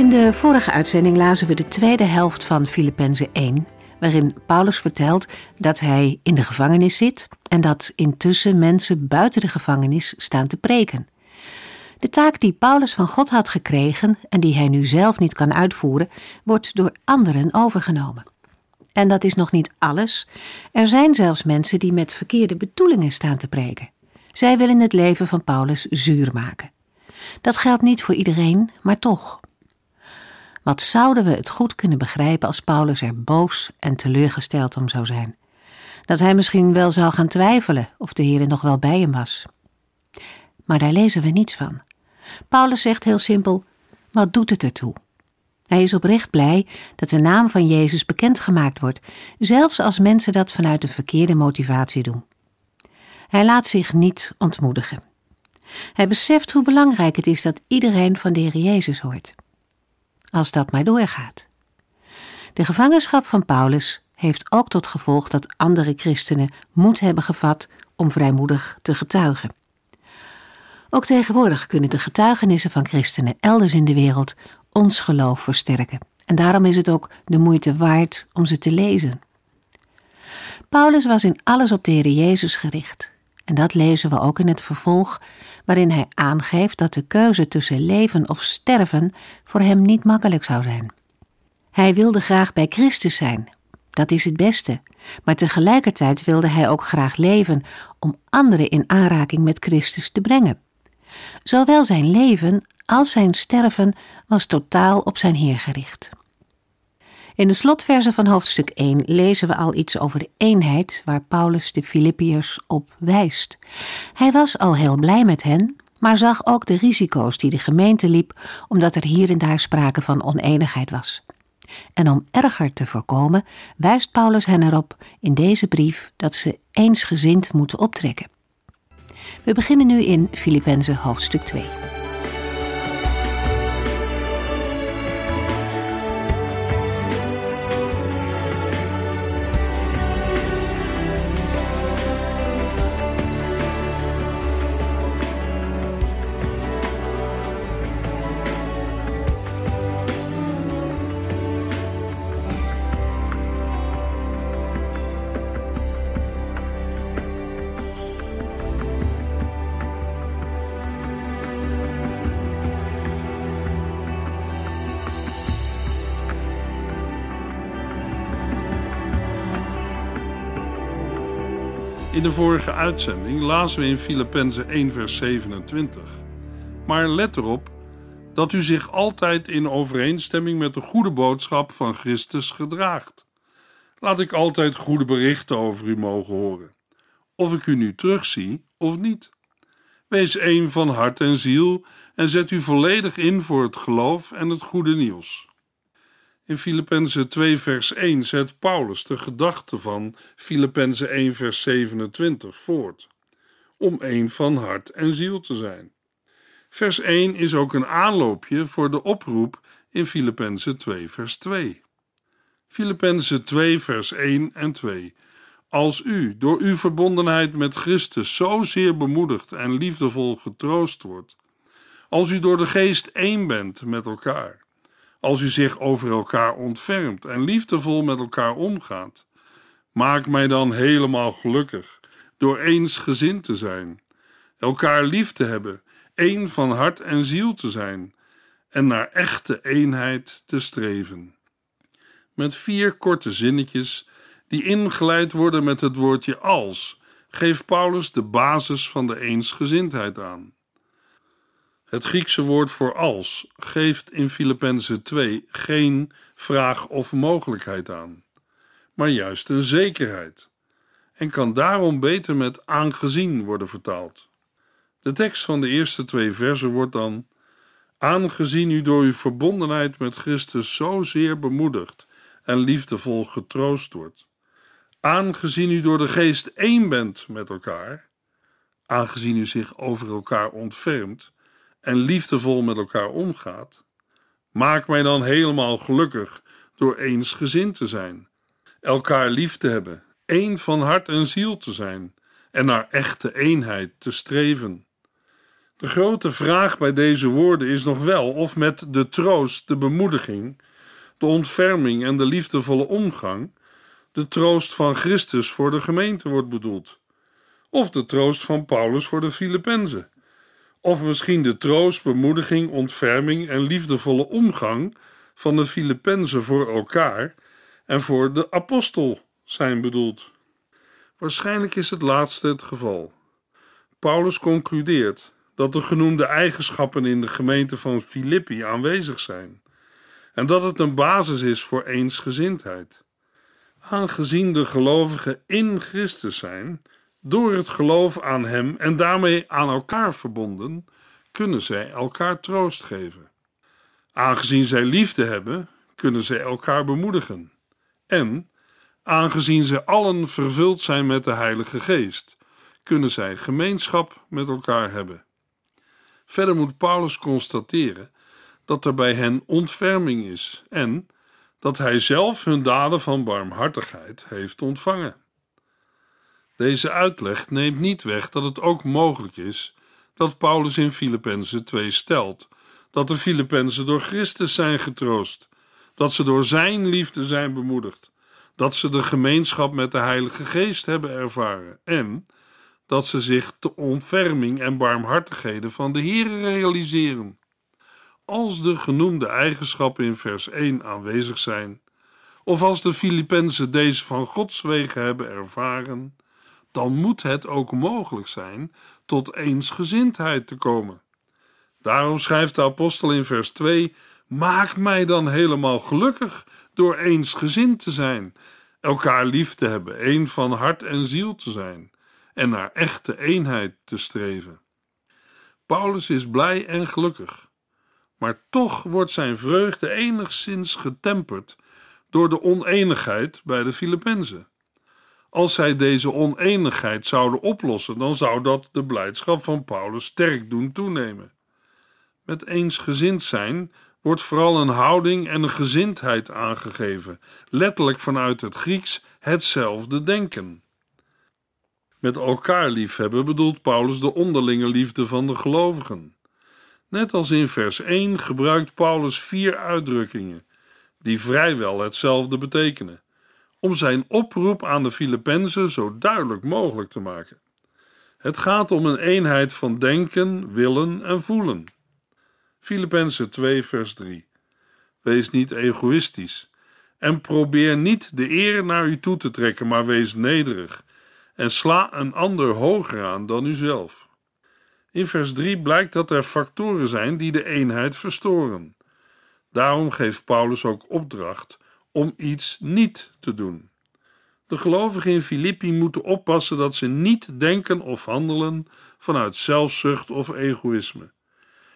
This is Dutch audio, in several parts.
In de vorige uitzending lazen we de tweede helft van Filippenzen 1, waarin Paulus vertelt dat hij in de gevangenis zit en dat intussen mensen buiten de gevangenis staan te preken. De taak die Paulus van God had gekregen en die hij nu zelf niet kan uitvoeren, wordt door anderen overgenomen. En dat is nog niet alles. Er zijn zelfs mensen die met verkeerde bedoelingen staan te preken. Zij willen het leven van Paulus zuur maken. Dat geldt niet voor iedereen, maar toch. Wat zouden we het goed kunnen begrijpen als Paulus er boos en teleurgesteld om zou zijn? Dat hij misschien wel zou gaan twijfelen of de Heer nog wel bij hem was. Maar daar lezen we niets van. Paulus zegt heel simpel: wat doet het ertoe? Hij is oprecht blij dat de naam van Jezus bekendgemaakt wordt, zelfs als mensen dat vanuit een verkeerde motivatie doen. Hij laat zich niet ontmoedigen. Hij beseft hoe belangrijk het is dat iedereen van de Heer Jezus hoort als dat maar doorgaat. De gevangenschap van Paulus heeft ook tot gevolg dat andere christenen moed hebben gevat om vrijmoedig te getuigen. Ook tegenwoordig kunnen de getuigenissen van christenen elders in de wereld ons geloof versterken. En daarom is het ook de moeite waard om ze te lezen. Paulus was in alles op de Heer Jezus gericht. En dat lezen we ook in het vervolg, waarin hij aangeeft dat de keuze tussen leven of sterven voor hem niet makkelijk zou zijn. Hij wilde graag bij Christus zijn, dat is het beste, maar tegelijkertijd wilde hij ook graag leven om anderen in aanraking met Christus te brengen. Zowel zijn leven als zijn sterven was totaal op zijn Heer gericht. In de slotverse van hoofdstuk 1 lezen we al iets over de eenheid waar Paulus de Filippiërs op wijst. Hij was al heel blij met hen, maar zag ook de risico's die de gemeente liep omdat er hier en daar sprake van oneenigheid was. En om erger te voorkomen, wijst Paulus hen erop in deze brief dat ze eensgezind moeten optrekken. We beginnen nu in Filippenzen hoofdstuk 2. In de vorige uitzending lazen we in Filippenzen 1 vers 27. Maar let erop dat u zich altijd in overeenstemming met de goede boodschap van Christus gedraagt. Laat ik altijd goede berichten over u mogen horen, of ik u nu terugzie of niet. Wees één van hart en ziel en zet u volledig in voor het geloof en het goede nieuws. In Filippenzen 2 vers 1 zet Paulus de gedachte van Filippenzen 1 vers 27 voort, om één van hart en ziel te zijn. Vers 1 is ook een aanloopje voor de oproep in Filippenzen 2 vers 2. Filippenzen 2 vers 1 en 2 als u door uw verbondenheid met Christus zozeer bemoedigd en liefdevol getroost wordt, als u door de geest één bent met elkaar, als u zich over elkaar ontfermt en liefdevol met elkaar omgaat. Maak mij dan helemaal gelukkig door eensgezind te zijn, elkaar lief te hebben, één van hart en ziel te zijn en naar echte eenheid te streven. Met vier korte zinnetjes die ingeleid worden met het woordje als, geeft Paulus de basis van de eensgezindheid aan. Het Griekse woord voor als geeft in Filippenzen 2 geen vraag of mogelijkheid aan, maar juist een zekerheid en kan daarom beter met aangezien worden vertaald. De tekst van de eerste twee versen wordt dan: Aangezien u door uw verbondenheid met Christus zozeer bemoedigd en liefdevol getroost wordt, aangezien u door de geest één bent met elkaar, aangezien u zich over elkaar ontfermt en liefdevol met elkaar omgaat, maak mij dan helemaal gelukkig door eensgezind te zijn, elkaar lief te hebben, één van hart en ziel te zijn en naar echte eenheid te streven. De grote vraag bij deze woorden is nog wel of met de troost, de bemoediging, de ontferming en de liefdevolle omgang de troost van Christus voor de gemeente wordt bedoeld, of de troost van Paulus voor de Filippenzen, of misschien de troost, bemoediging, ontferming en liefdevolle omgang van de Filippenzen voor elkaar en voor de apostel zijn bedoeld. Waarschijnlijk is het laatste het geval. Paulus concludeert dat de genoemde eigenschappen in de gemeente van Filippi aanwezig zijn en dat het een basis is voor eensgezindheid. Aangezien de gelovigen in Christus zijn, door het geloof aan Hem en daarmee aan elkaar verbonden, kunnen zij elkaar troost geven. Aangezien zij liefde hebben, kunnen zij elkaar bemoedigen. En, aangezien zij allen vervuld zijn met de Heilige Geest, kunnen zij gemeenschap met elkaar hebben. Verder moet Paulus constateren dat er bij hen ontferming is en dat hij zelf hun daden van barmhartigheid heeft ontvangen. Deze uitleg neemt niet weg dat het ook mogelijk is dat Paulus in Filippenzen 2 stelt. Dat de Filippenzen door Christus zijn getroost, dat ze door zijn liefde zijn bemoedigd, dat ze de gemeenschap met de Heilige Geest hebben ervaren. En dat ze zich de ontferming en barmhartigheden van de Heer realiseren. Als de genoemde eigenschappen in vers 1 aanwezig zijn, of als de Filippenzen deze van Gods wegen hebben ervaren, dan moet het ook mogelijk zijn tot eensgezindheid te komen. Daarom schrijft de apostel in vers 2: Maak mij dan helemaal gelukkig door eensgezind te zijn, elkaar lief te hebben, één van hart en ziel te zijn en naar echte eenheid te streven. Paulus is blij en gelukkig, maar toch wordt zijn vreugde enigszins getemperd door de oneenigheid bij de Filippenzen. Als zij deze oneenigheid zouden oplossen, dan zou dat de blijdschap van Paulus sterk doen toenemen. Met eensgezind zijn wordt vooral een houding en een gezindheid aangegeven, letterlijk vanuit het Grieks hetzelfde denken. Met elkaar liefhebben bedoelt Paulus de onderlinge liefde van de gelovigen. Net als in vers 1 gebruikt Paulus vier uitdrukkingen die vrijwel hetzelfde betekenen, om zijn oproep aan de Filippenzen zo duidelijk mogelijk te maken. Het gaat om een eenheid van denken, willen en voelen. Filippenzen 2, vers 3. Wees niet egoïstisch en probeer niet de eer naar u toe te trekken, maar wees nederig en sla een ander hoger aan dan uzelf. In vers 3 blijkt dat er factoren zijn die de eenheid verstoren. Daarom geeft Paulus ook opdracht om iets niet te doen. De gelovigen in Filippi moeten oppassen dat ze niet denken of handelen vanuit zelfzucht of egoïsme.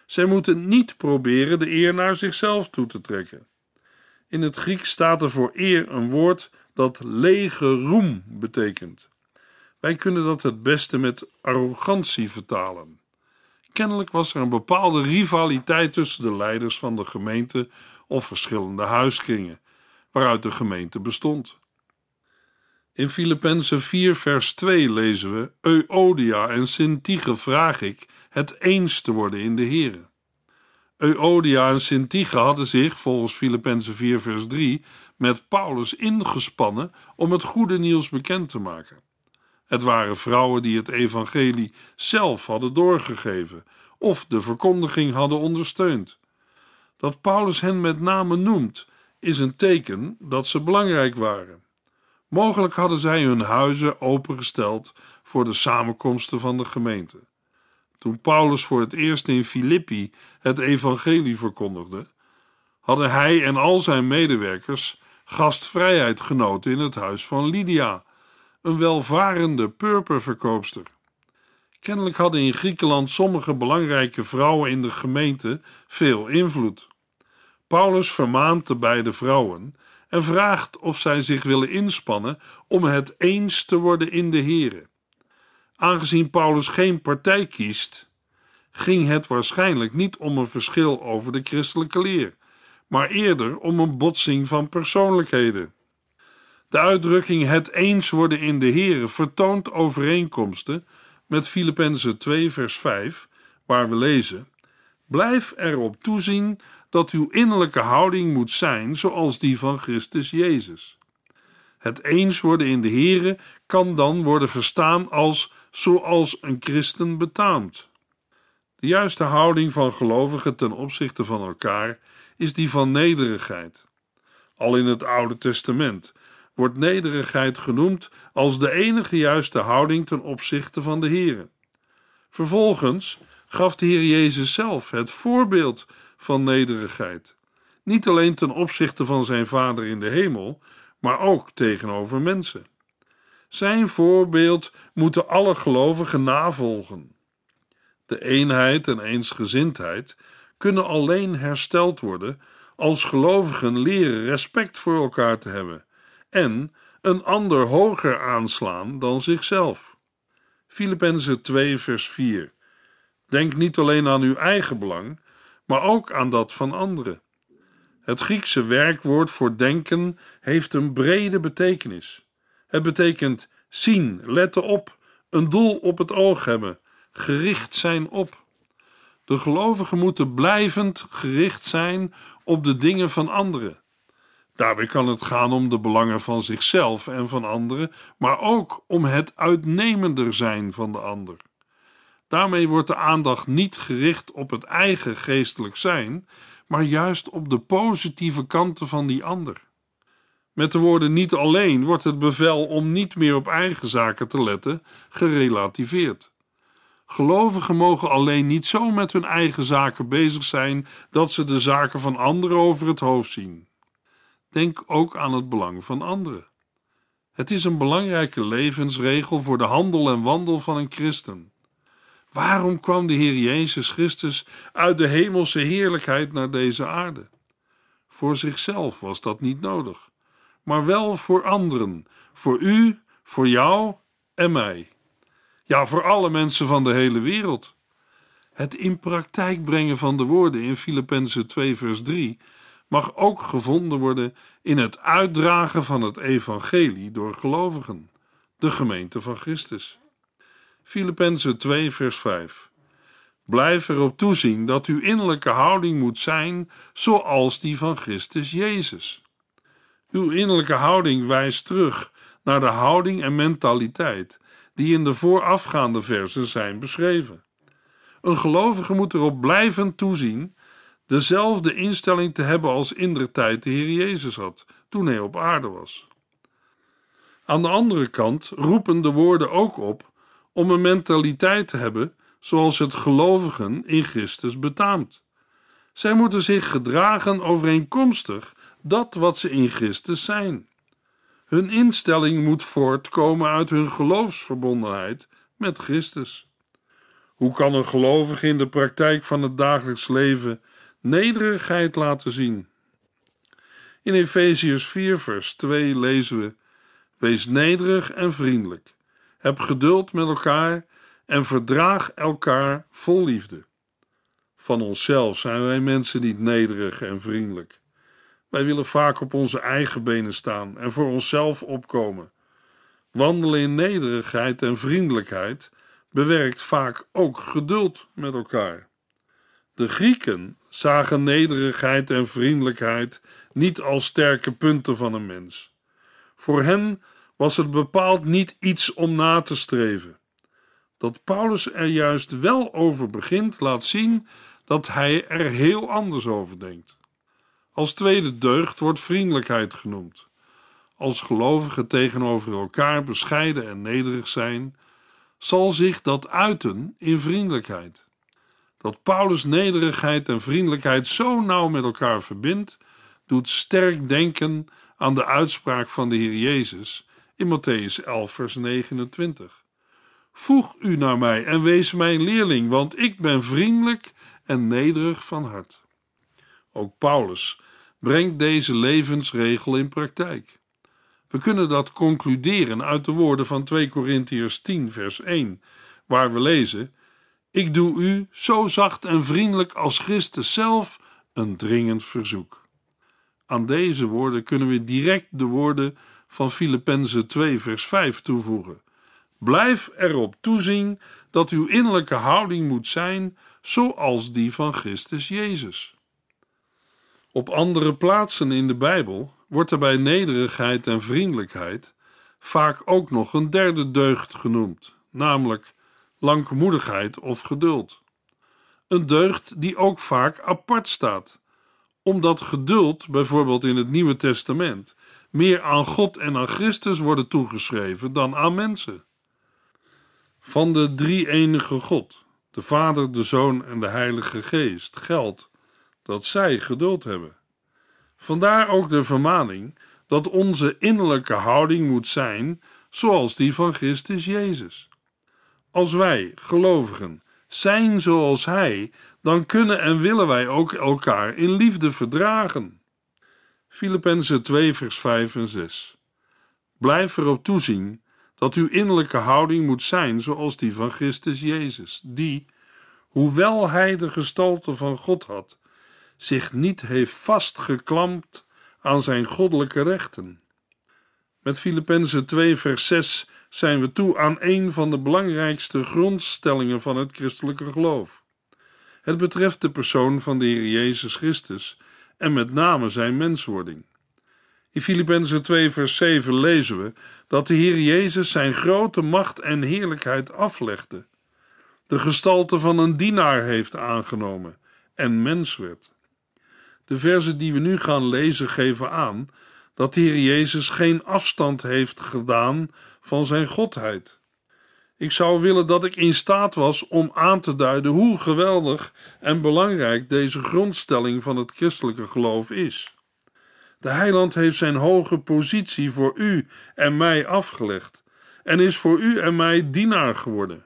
Zij moeten niet proberen de eer naar zichzelf toe te trekken. In het Grieks staat er voor eer een woord dat lege roem betekent. Wij kunnen dat het beste met arrogantie vertalen. Kennelijk was er een bepaalde rivaliteit tussen de leiders van de gemeente of verschillende huiskringen, waaruit de gemeente bestond. In Filippenzen 4 vers 2 lezen we: Euodia en Sintige vraag ik het eens te worden in de Here. Euodia en Sintige hadden zich, volgens Filippenzen 4 vers 3, met Paulus ingespannen om het goede nieuws bekend te maken. Het waren vrouwen die het evangelie zelf hadden doorgegeven of de verkondiging hadden ondersteund. Dat Paulus hen met name noemt, is een teken dat ze belangrijk waren. Mogelijk hadden zij hun huizen opengesteld voor de samenkomsten van de gemeente. Toen Paulus voor het eerst in Filippi het evangelie verkondigde, hadden hij en al zijn medewerkers gastvrijheid genoten in het huis van Lydia, een welvarende purperverkoopster. Kennelijk hadden in Griekenland sommige belangrijke vrouwen in de gemeente veel invloed. Paulus vermaant de beide vrouwen en vraagt of zij zich willen inspannen om het eens te worden in de Here. Aangezien Paulus geen partij kiest, ging het waarschijnlijk niet om een verschil over de christelijke leer, maar eerder om een botsing van persoonlijkheden. De uitdrukking het eens worden in de Here vertoont overeenkomsten met Filippenzen 2 vers 5, waar we lezen: Blijf erop toezien dat uw innerlijke houding moet zijn zoals die van Christus Jezus. Het eens worden in de Here kan dan worden verstaan als zoals een christen betaamt. De juiste houding van gelovigen ten opzichte van elkaar is die van nederigheid. Al in het Oude Testament wordt nederigheid genoemd als de enige juiste houding ten opzichte van de Here. Vervolgens gaf de Heer Jezus zelf het voorbeeld van nederigheid, niet alleen ten opzichte van zijn Vader in de hemel, maar ook tegenover mensen. Zijn voorbeeld moeten alle gelovigen navolgen. De eenheid en eensgezindheid kunnen alleen hersteld worden als gelovigen leren respect voor elkaar te hebben en een ander hoger aanslaan dan zichzelf. Filippenzen 2 vers 4 Denk niet alleen aan uw eigen belang, maar ook aan dat van anderen. Het Griekse werkwoord voor denken heeft een brede betekenis. Het betekent zien, letten op, een doel op het oog hebben, gericht zijn op. De gelovigen moeten blijvend gericht zijn op de dingen van anderen. Daarbij kan het gaan om de belangen van zichzelf en van anderen, maar ook om het uitnemender zijn van de ander. Daarmee wordt de aandacht niet gericht op het eigen geestelijk zijn, maar juist op de positieve kanten van die ander. Met de woorden niet alleen wordt het bevel om niet meer op eigen zaken te letten gerelativeerd. Gelovigen mogen alleen niet zo met hun eigen zaken bezig zijn dat ze de zaken van anderen over het hoofd zien. Denk ook aan het belang van anderen. Het is een belangrijke levensregel voor de handel en wandel van een christen. Waarom kwam de Heer Jezus Christus uit de hemelse heerlijkheid naar deze aarde? Voor zichzelf was dat niet nodig, maar wel voor anderen, voor u, voor jou en mij. Ja, voor alle mensen van de hele wereld. Het in praktijk brengen van de woorden in Filippenzen 2 vers 3 mag ook gevonden worden in het uitdragen van het evangelie door gelovigen, de gemeente van Christus. Filippenzen 2 vers 5 Blijf erop toezien dat uw innerlijke houding moet zijn zoals die van Christus Jezus. Uw innerlijke houding wijst terug naar de houding en mentaliteit die in de voorafgaande versen zijn beschreven. Een gelovige moet erop blijven toezien dezelfde instelling te hebben als in der tijd de Heer Jezus had toen hij op aarde was. Aan de andere kant roepen de woorden ook op om een mentaliteit te hebben zoals het gelovigen in Christus betaamt. Zij moeten zich gedragen overeenkomstig dat wat ze in Christus zijn. Hun instelling moet voortkomen uit hun geloofsverbondenheid met Christus. Hoe kan een gelovige in de praktijk van het dagelijks leven nederigheid laten zien? In Efeziërs 4, vers 2 lezen we: Wees nederig en vriendelijk. Heb geduld met elkaar en verdraag elkaar vol liefde. Van onszelf zijn wij mensen niet nederig en vriendelijk. Wij willen vaak op onze eigen benen staan en voor onszelf opkomen. Wandelen in nederigheid en vriendelijkheid bewerkt vaak ook geduld met elkaar. De Grieken zagen nederigheid en vriendelijkheid niet als sterke punten van een mens. Voor hen was het bepaald niet iets om na te streven. Dat Paulus er juist wel over begint, laat zien dat hij er heel anders over denkt. Als tweede deugd wordt vriendelijkheid genoemd. Als gelovigen tegenover elkaar bescheiden en nederig zijn, zal zich dat uiten in vriendelijkheid. Dat Paulus nederigheid en vriendelijkheid zo nauw met elkaar verbindt, doet sterk denken aan de uitspraak van de Heer Jezus in Matthäus 11, vers 29. Voeg u naar mij en wees mijn leerling, want ik ben vriendelijk en nederig van hart. Ook Paulus brengt deze levensregel in praktijk. We kunnen dat concluderen uit de woorden van 2 Korintiërs 10, vers 1, waar we lezen: Ik doe u zo zacht en vriendelijk als Christus zelf een dringend verzoek. Aan deze woorden kunnen we direct de woorden van Filippenzen 2, vers 5 toevoegen. Blijf erop toezien dat uw innerlijke houding moet zijn zoals die van Christus Jezus. Op andere plaatsen in de Bijbel wordt er bij nederigheid en vriendelijkheid vaak ook nog een derde deugd genoemd, namelijk langmoedigheid of geduld. Een deugd die ook vaak apart staat, omdat geduld, bijvoorbeeld in het Nieuwe Testament, meer aan God en aan Christus worden toegeschreven dan aan mensen. Van de drie-enige God, de Vader, de Zoon en de Heilige Geest, geldt dat zij geduld hebben. Vandaar ook de vermaning dat onze innerlijke houding moet zijn zoals die van Christus Jezus. Als wij, gelovigen, zijn zoals Hij, dan kunnen en willen wij ook elkaar in liefde verdragen. Filippenzen 2, vers 5 en 6. Blijf erop toezien dat uw innerlijke houding moet zijn zoals die van Christus Jezus, die, hoewel hij de gestalte van God had, zich niet heeft vastgeklampt aan zijn goddelijke rechten. Met Filippenzen 2, vers 6 zijn we toe aan een van de belangrijkste grondstellingen van het christelijke geloof. Het betreft de persoon van de Heer Jezus Christus en met name zijn menswording. In Filippenzen 2, vers 7 lezen we dat de Heer Jezus zijn grote macht en heerlijkheid aflegde, de gestalte van een dienaar heeft aangenomen en mens werd. De verzen die we nu gaan lezen geven aan dat de Heer Jezus geen afstand heeft gedaan van zijn godheid. Ik zou willen dat ik in staat was om aan te duiden hoe geweldig en belangrijk deze grondstelling van het christelijke geloof is. De heiland heeft zijn hoge positie voor u en mij afgelegd en is voor u en mij dienaar geworden.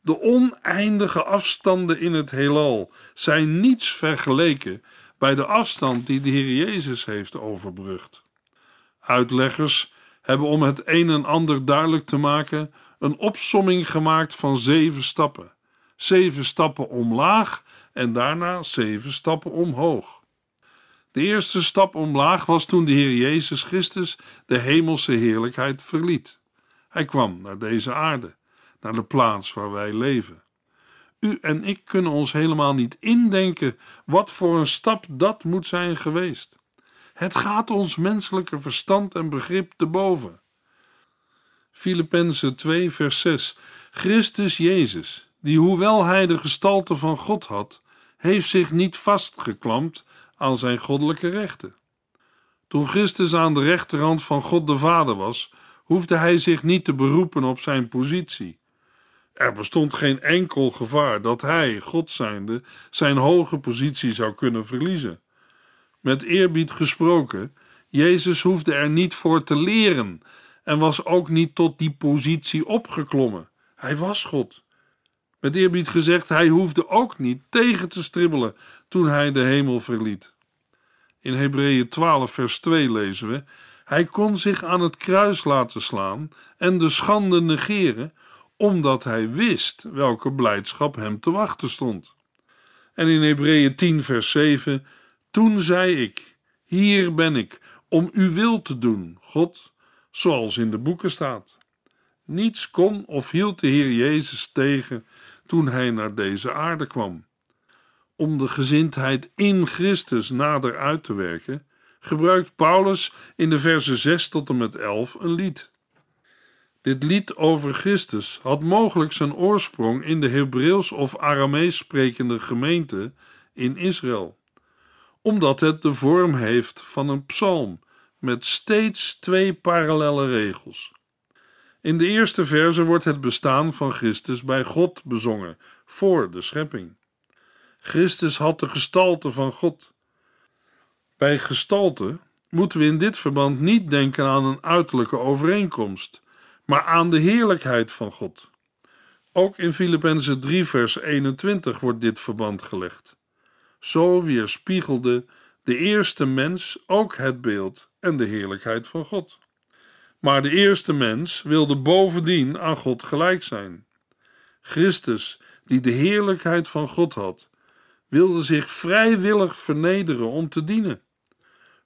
De oneindige afstanden in het heelal zijn niets vergeleken bij de afstand die de Heer Jezus heeft overbrugd. Uitleggers hebben om het een en ander duidelijk te maken een opsomming gemaakt van zeven stappen. Zeven stappen omlaag en daarna zeven stappen omhoog. De eerste stap omlaag was toen de Heer Jezus Christus de hemelse heerlijkheid verliet. Hij kwam naar deze aarde, naar de plaats waar wij leven. U en ik kunnen ons helemaal niet indenken wat voor een stap dat moet zijn geweest. Het gaat ons menselijke verstand en begrip te boven. Filippenzen 2, vers 6. Christus Jezus, die hoewel hij de gestalte van God had, heeft zich niet vastgeklampt aan zijn goddelijke rechten. Toen Christus aan de rechterhand van God de Vader was, hoefde hij zich niet te beroepen op zijn positie. Er bestond geen enkel gevaar dat hij, God zijnde, zijn hoge positie zou kunnen verliezen. Met eerbied gesproken, Jezus hoefde er niet voor te leren en was ook niet tot die positie opgeklommen. Hij was God. Met eerbied gezegd, hij hoefde ook niet tegen te stribbelen toen hij de hemel verliet. In Hebreeën 12, vers 2 lezen we: Hij kon zich aan het kruis laten slaan en de schande negeren, omdat hij wist welke blijdschap hem te wachten stond. En in Hebreeën 10, vers 7: Toen zei ik: Hier ben ik, om uw wil te doen, God, zoals in de boeken staat. Niets kon of hield de Heer Jezus tegen toen hij naar deze aarde kwam. Om de gezindheid in Christus nader uit te werken, gebruikt Paulus in de versen 6 tot en met 11 een lied. Dit lied over Christus had mogelijk zijn oorsprong in de Hebreeuws of Aramees sprekende gemeente in Israël, omdat het de vorm heeft van een psalm met steeds twee parallelle regels. In de eerste verse wordt het bestaan van Christus bij God bezongen voor de schepping. Christus had de gestalte van God. Bij gestalte moeten we in dit verband niet denken aan een uiterlijke overeenkomst, maar aan de heerlijkheid van God. Ook in Filippenzen 3, vers 21 wordt dit verband gelegd. Zo weerspiegelde de eerste mens ook het beeld en de heerlijkheid van God. Maar de eerste mens wilde bovendien aan God gelijk zijn. Christus, die de heerlijkheid van God had, wilde zich vrijwillig vernederen om te dienen.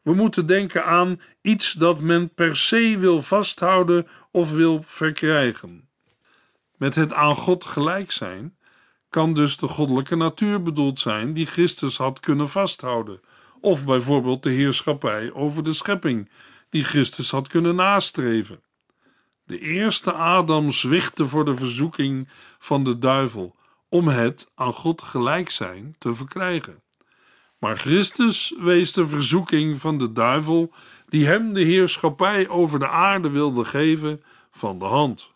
We moeten denken aan iets dat men per se wil vasthouden of wil verkrijgen. Met het aan God gelijk zijn kan dus de goddelijke natuur bedoeld zijn die Christus had kunnen vasthouden, of bijvoorbeeld de heerschappij over de schepping die Christus had kunnen nastreven. De eerste Adam zwichtte voor de verzoeking van de duivel om het aan God gelijk zijn te verkrijgen. Maar Christus wees de verzoeking van de duivel, die hem de heerschappij over de aarde wilde geven, van de hand.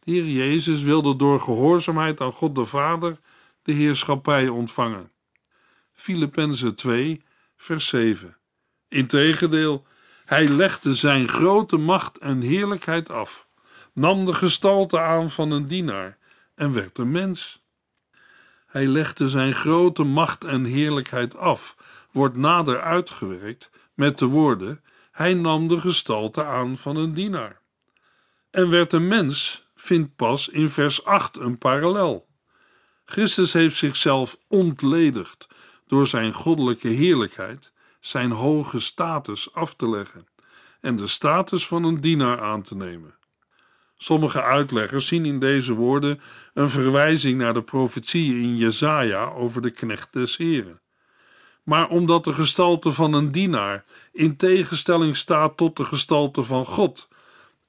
De Heer Jezus wilde door gehoorzaamheid aan God de Vader de heerschappij ontvangen. Filippenzen 2, vers 7. Integendeel, hij legde zijn grote macht en heerlijkheid af, nam de gestalte aan van een dienaar en werd een mens. Hij legde zijn grote macht en heerlijkheid af, wordt nader uitgewerkt met de woorden: Hij nam de gestalte aan van een dienaar. En werd een mens, vindt pas in vers 8 een parallel. Christus heeft zichzelf ontledigd door zijn goddelijke heerlijkheid, zijn hoge status af te leggen en de status van een dienaar aan te nemen. Sommige uitleggers zien in deze woorden een verwijzing naar de profetieën in Jesaja over de knecht des Heren. Maar omdat de gestalte van een dienaar in tegenstelling staat tot de gestalte van God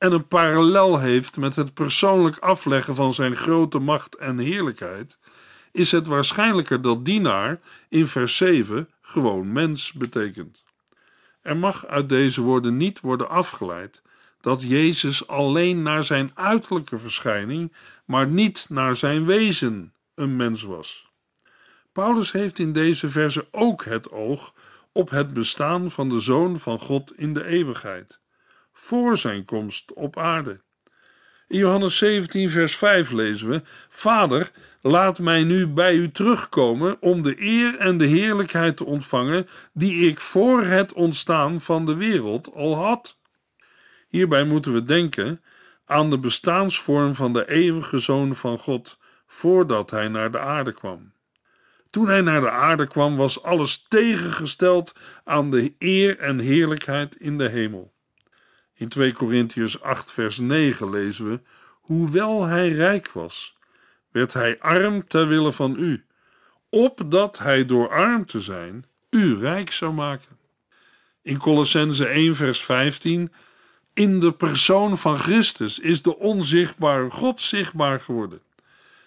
en een parallel heeft met het persoonlijk afleggen van zijn grote macht en heerlijkheid, is het waarschijnlijker dat dienaar in vers 7 gewoon mens betekent. Er mag uit deze woorden niet worden afgeleid dat Jezus alleen naar zijn uiterlijke verschijning, maar niet naar zijn wezen een mens was. Paulus heeft in deze verse ook het oog op het bestaan van de Zoon van God in de eeuwigheid, voor zijn komst op aarde. In Johannes 17, vers 5 lezen we: Vader, laat mij nu bij u terugkomen om de eer en de heerlijkheid te ontvangen die ik voor het ontstaan van de wereld al had. Hierbij moeten we denken aan de bestaansvorm van de eeuwige Zoon van God voordat hij naar de aarde kwam. Toen hij naar de aarde kwam, was alles tegengesteld aan de eer en heerlijkheid in de hemel. In 2 Korintiërs 8, vers 9 lezen we: Hoewel hij rijk was, werd hij arm ter wille van u, opdat hij door arm te zijn u rijk zou maken. In Colossense 1, vers 15 in de persoon van Christus is de onzichtbare God zichtbaar geworden.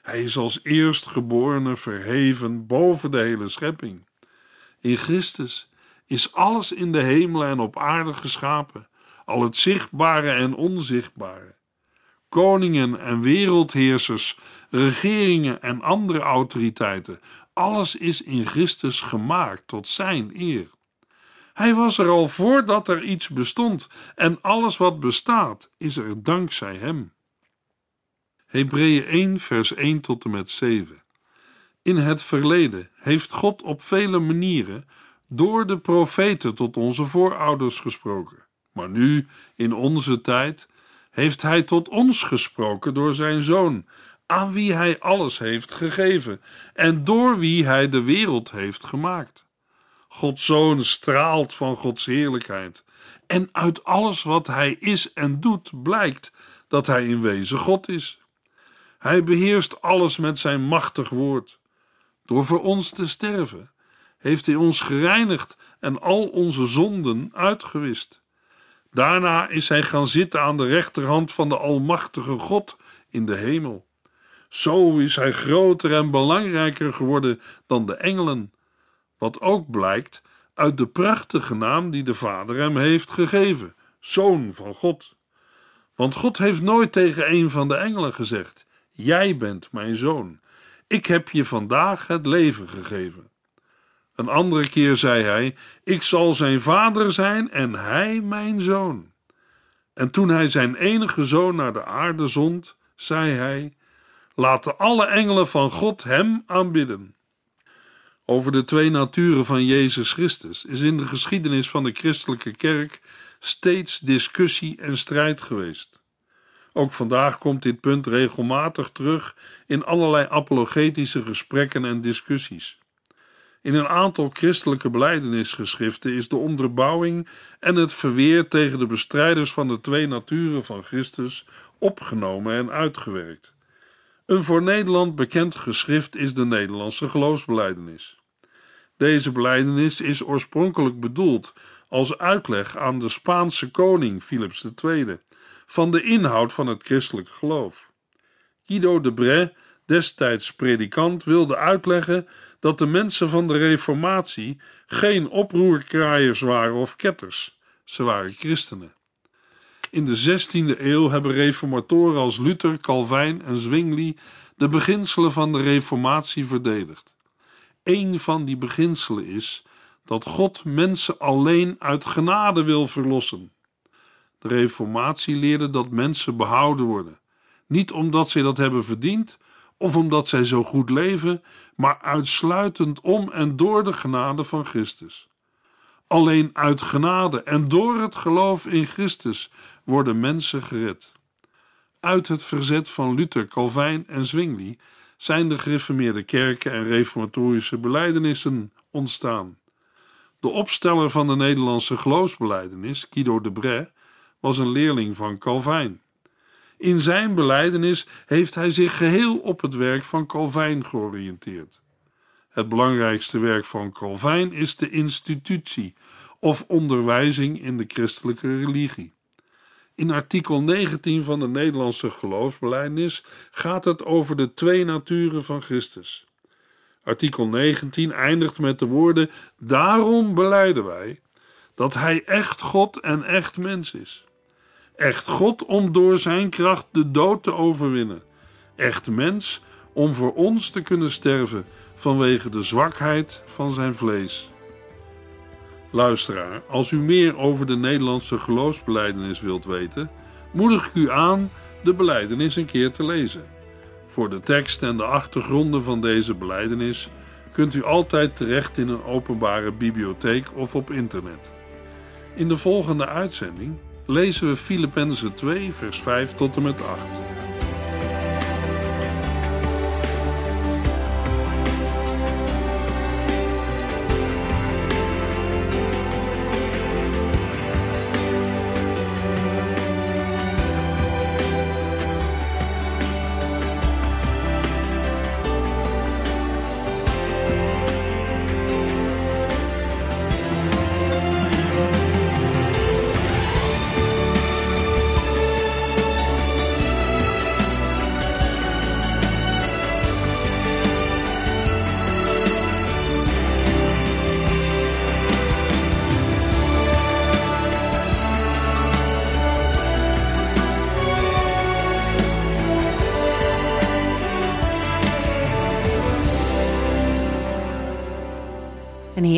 Hij is als eerstgeborene verheven boven de hele schepping. In Christus is alles in de hemel en op aarde geschapen, al het zichtbare en onzichtbare. Koningen en wereldheersers, regeringen en andere autoriteiten, alles is in Christus gemaakt tot zijn eer. Hij was er al voordat er iets bestond en alles wat bestaat is er dankzij hem. Hebreeën 1 vers 1 tot en met 7 In het verleden heeft God op vele manieren door de profeten tot onze voorouders gesproken. Maar nu, in onze tijd, heeft Hij tot ons gesproken door Zijn Zoon, aan wie Hij alles heeft gegeven en door wie Hij de wereld heeft gemaakt. Gods zoon straalt van Gods heerlijkheid. En uit alles wat hij is en doet blijkt dat hij in wezen God is. Hij beheerst alles met zijn machtig woord. Door voor ons te sterven heeft hij ons gereinigd en al onze zonden uitgewist. Daarna is hij gaan zitten aan de rechterhand van de Almachtige God in de hemel. Zo is hij groter en belangrijker geworden dan de engelen wat ook blijkt uit de prachtige naam die de Vader hem heeft gegeven: Zoon van God. Want God heeft nooit tegen een van de engelen gezegd: Jij bent mijn zoon. Ik heb je vandaag het leven gegeven. Een andere keer zei hij: Ik zal zijn vader zijn en hij mijn zoon. En toen hij zijn enige zoon naar de aarde zond, zei hij: Laten alle engelen van God Hem aanbidden. Over de twee naturen van Jezus Christus is in de geschiedenis van de christelijke kerk steeds discussie en strijd geweest. Ook vandaag komt dit punt regelmatig terug in allerlei apologetische gesprekken en discussies. In een aantal christelijke belijdenisgeschriften is de onderbouwing en het verweer tegen de bestrijders van de twee naturen van Christus opgenomen en uitgewerkt. Een voor Nederland bekend geschrift is de Nederlandse geloofsbelijdenis. Deze belijdenis is oorspronkelijk bedoeld als uitleg aan de Spaanse koning Philips II van de inhoud van het christelijk geloof. Guido de Bray, destijds predikant, wilde uitleggen dat de mensen van de Reformatie geen oproerkraaiers waren of ketters, ze waren christenen. In de 16e eeuw hebben reformatoren als Luther, Calvijn en Zwingli de beginselen van de Reformatie verdedigd. Een van die beginselen is dat God mensen alleen uit genade wil verlossen. De Reformatie leerde dat mensen behouden worden, niet omdat zij dat hebben verdiend of omdat zij zo goed leven, maar uitsluitend om en door de genade van Christus. Alleen uit genade en door het geloof in Christus worden mensen gered. Uit het verzet van Luther, Calvijn en Zwingli zijn de gereformeerde kerken en reformatorische belijdenissen ontstaan. De opsteller van de Nederlandse geloofsbeleidenis, Guido de Bray, was een leerling van Calvijn. In zijn beleidenis heeft hij zich geheel op het werk van Calvijn georiënteerd. Het belangrijkste werk van Calvijn is de institutie of onderwijzing in de christelijke religie. In artikel 19 van de Nederlandse geloofsbelijdenis gaat het over de twee naturen van Christus. Artikel 19 eindigt met de woorden: Daarom beleiden wij dat Hij echt God en echt mens is. Echt God om door Zijn kracht de dood te overwinnen. Echt mens om voor ons te kunnen sterven vanwege de zwakheid van Zijn vlees. Luisteraar, als u meer over de Nederlandse geloofsbeleidenis wilt weten, moedig ik u aan de beleidenis een keer te lezen. Voor de tekst en de achtergronden van deze beleidenis kunt u altijd terecht in een openbare bibliotheek of op internet. In de volgende uitzending lezen we Filippenzen 2, vers 5 tot en met 8.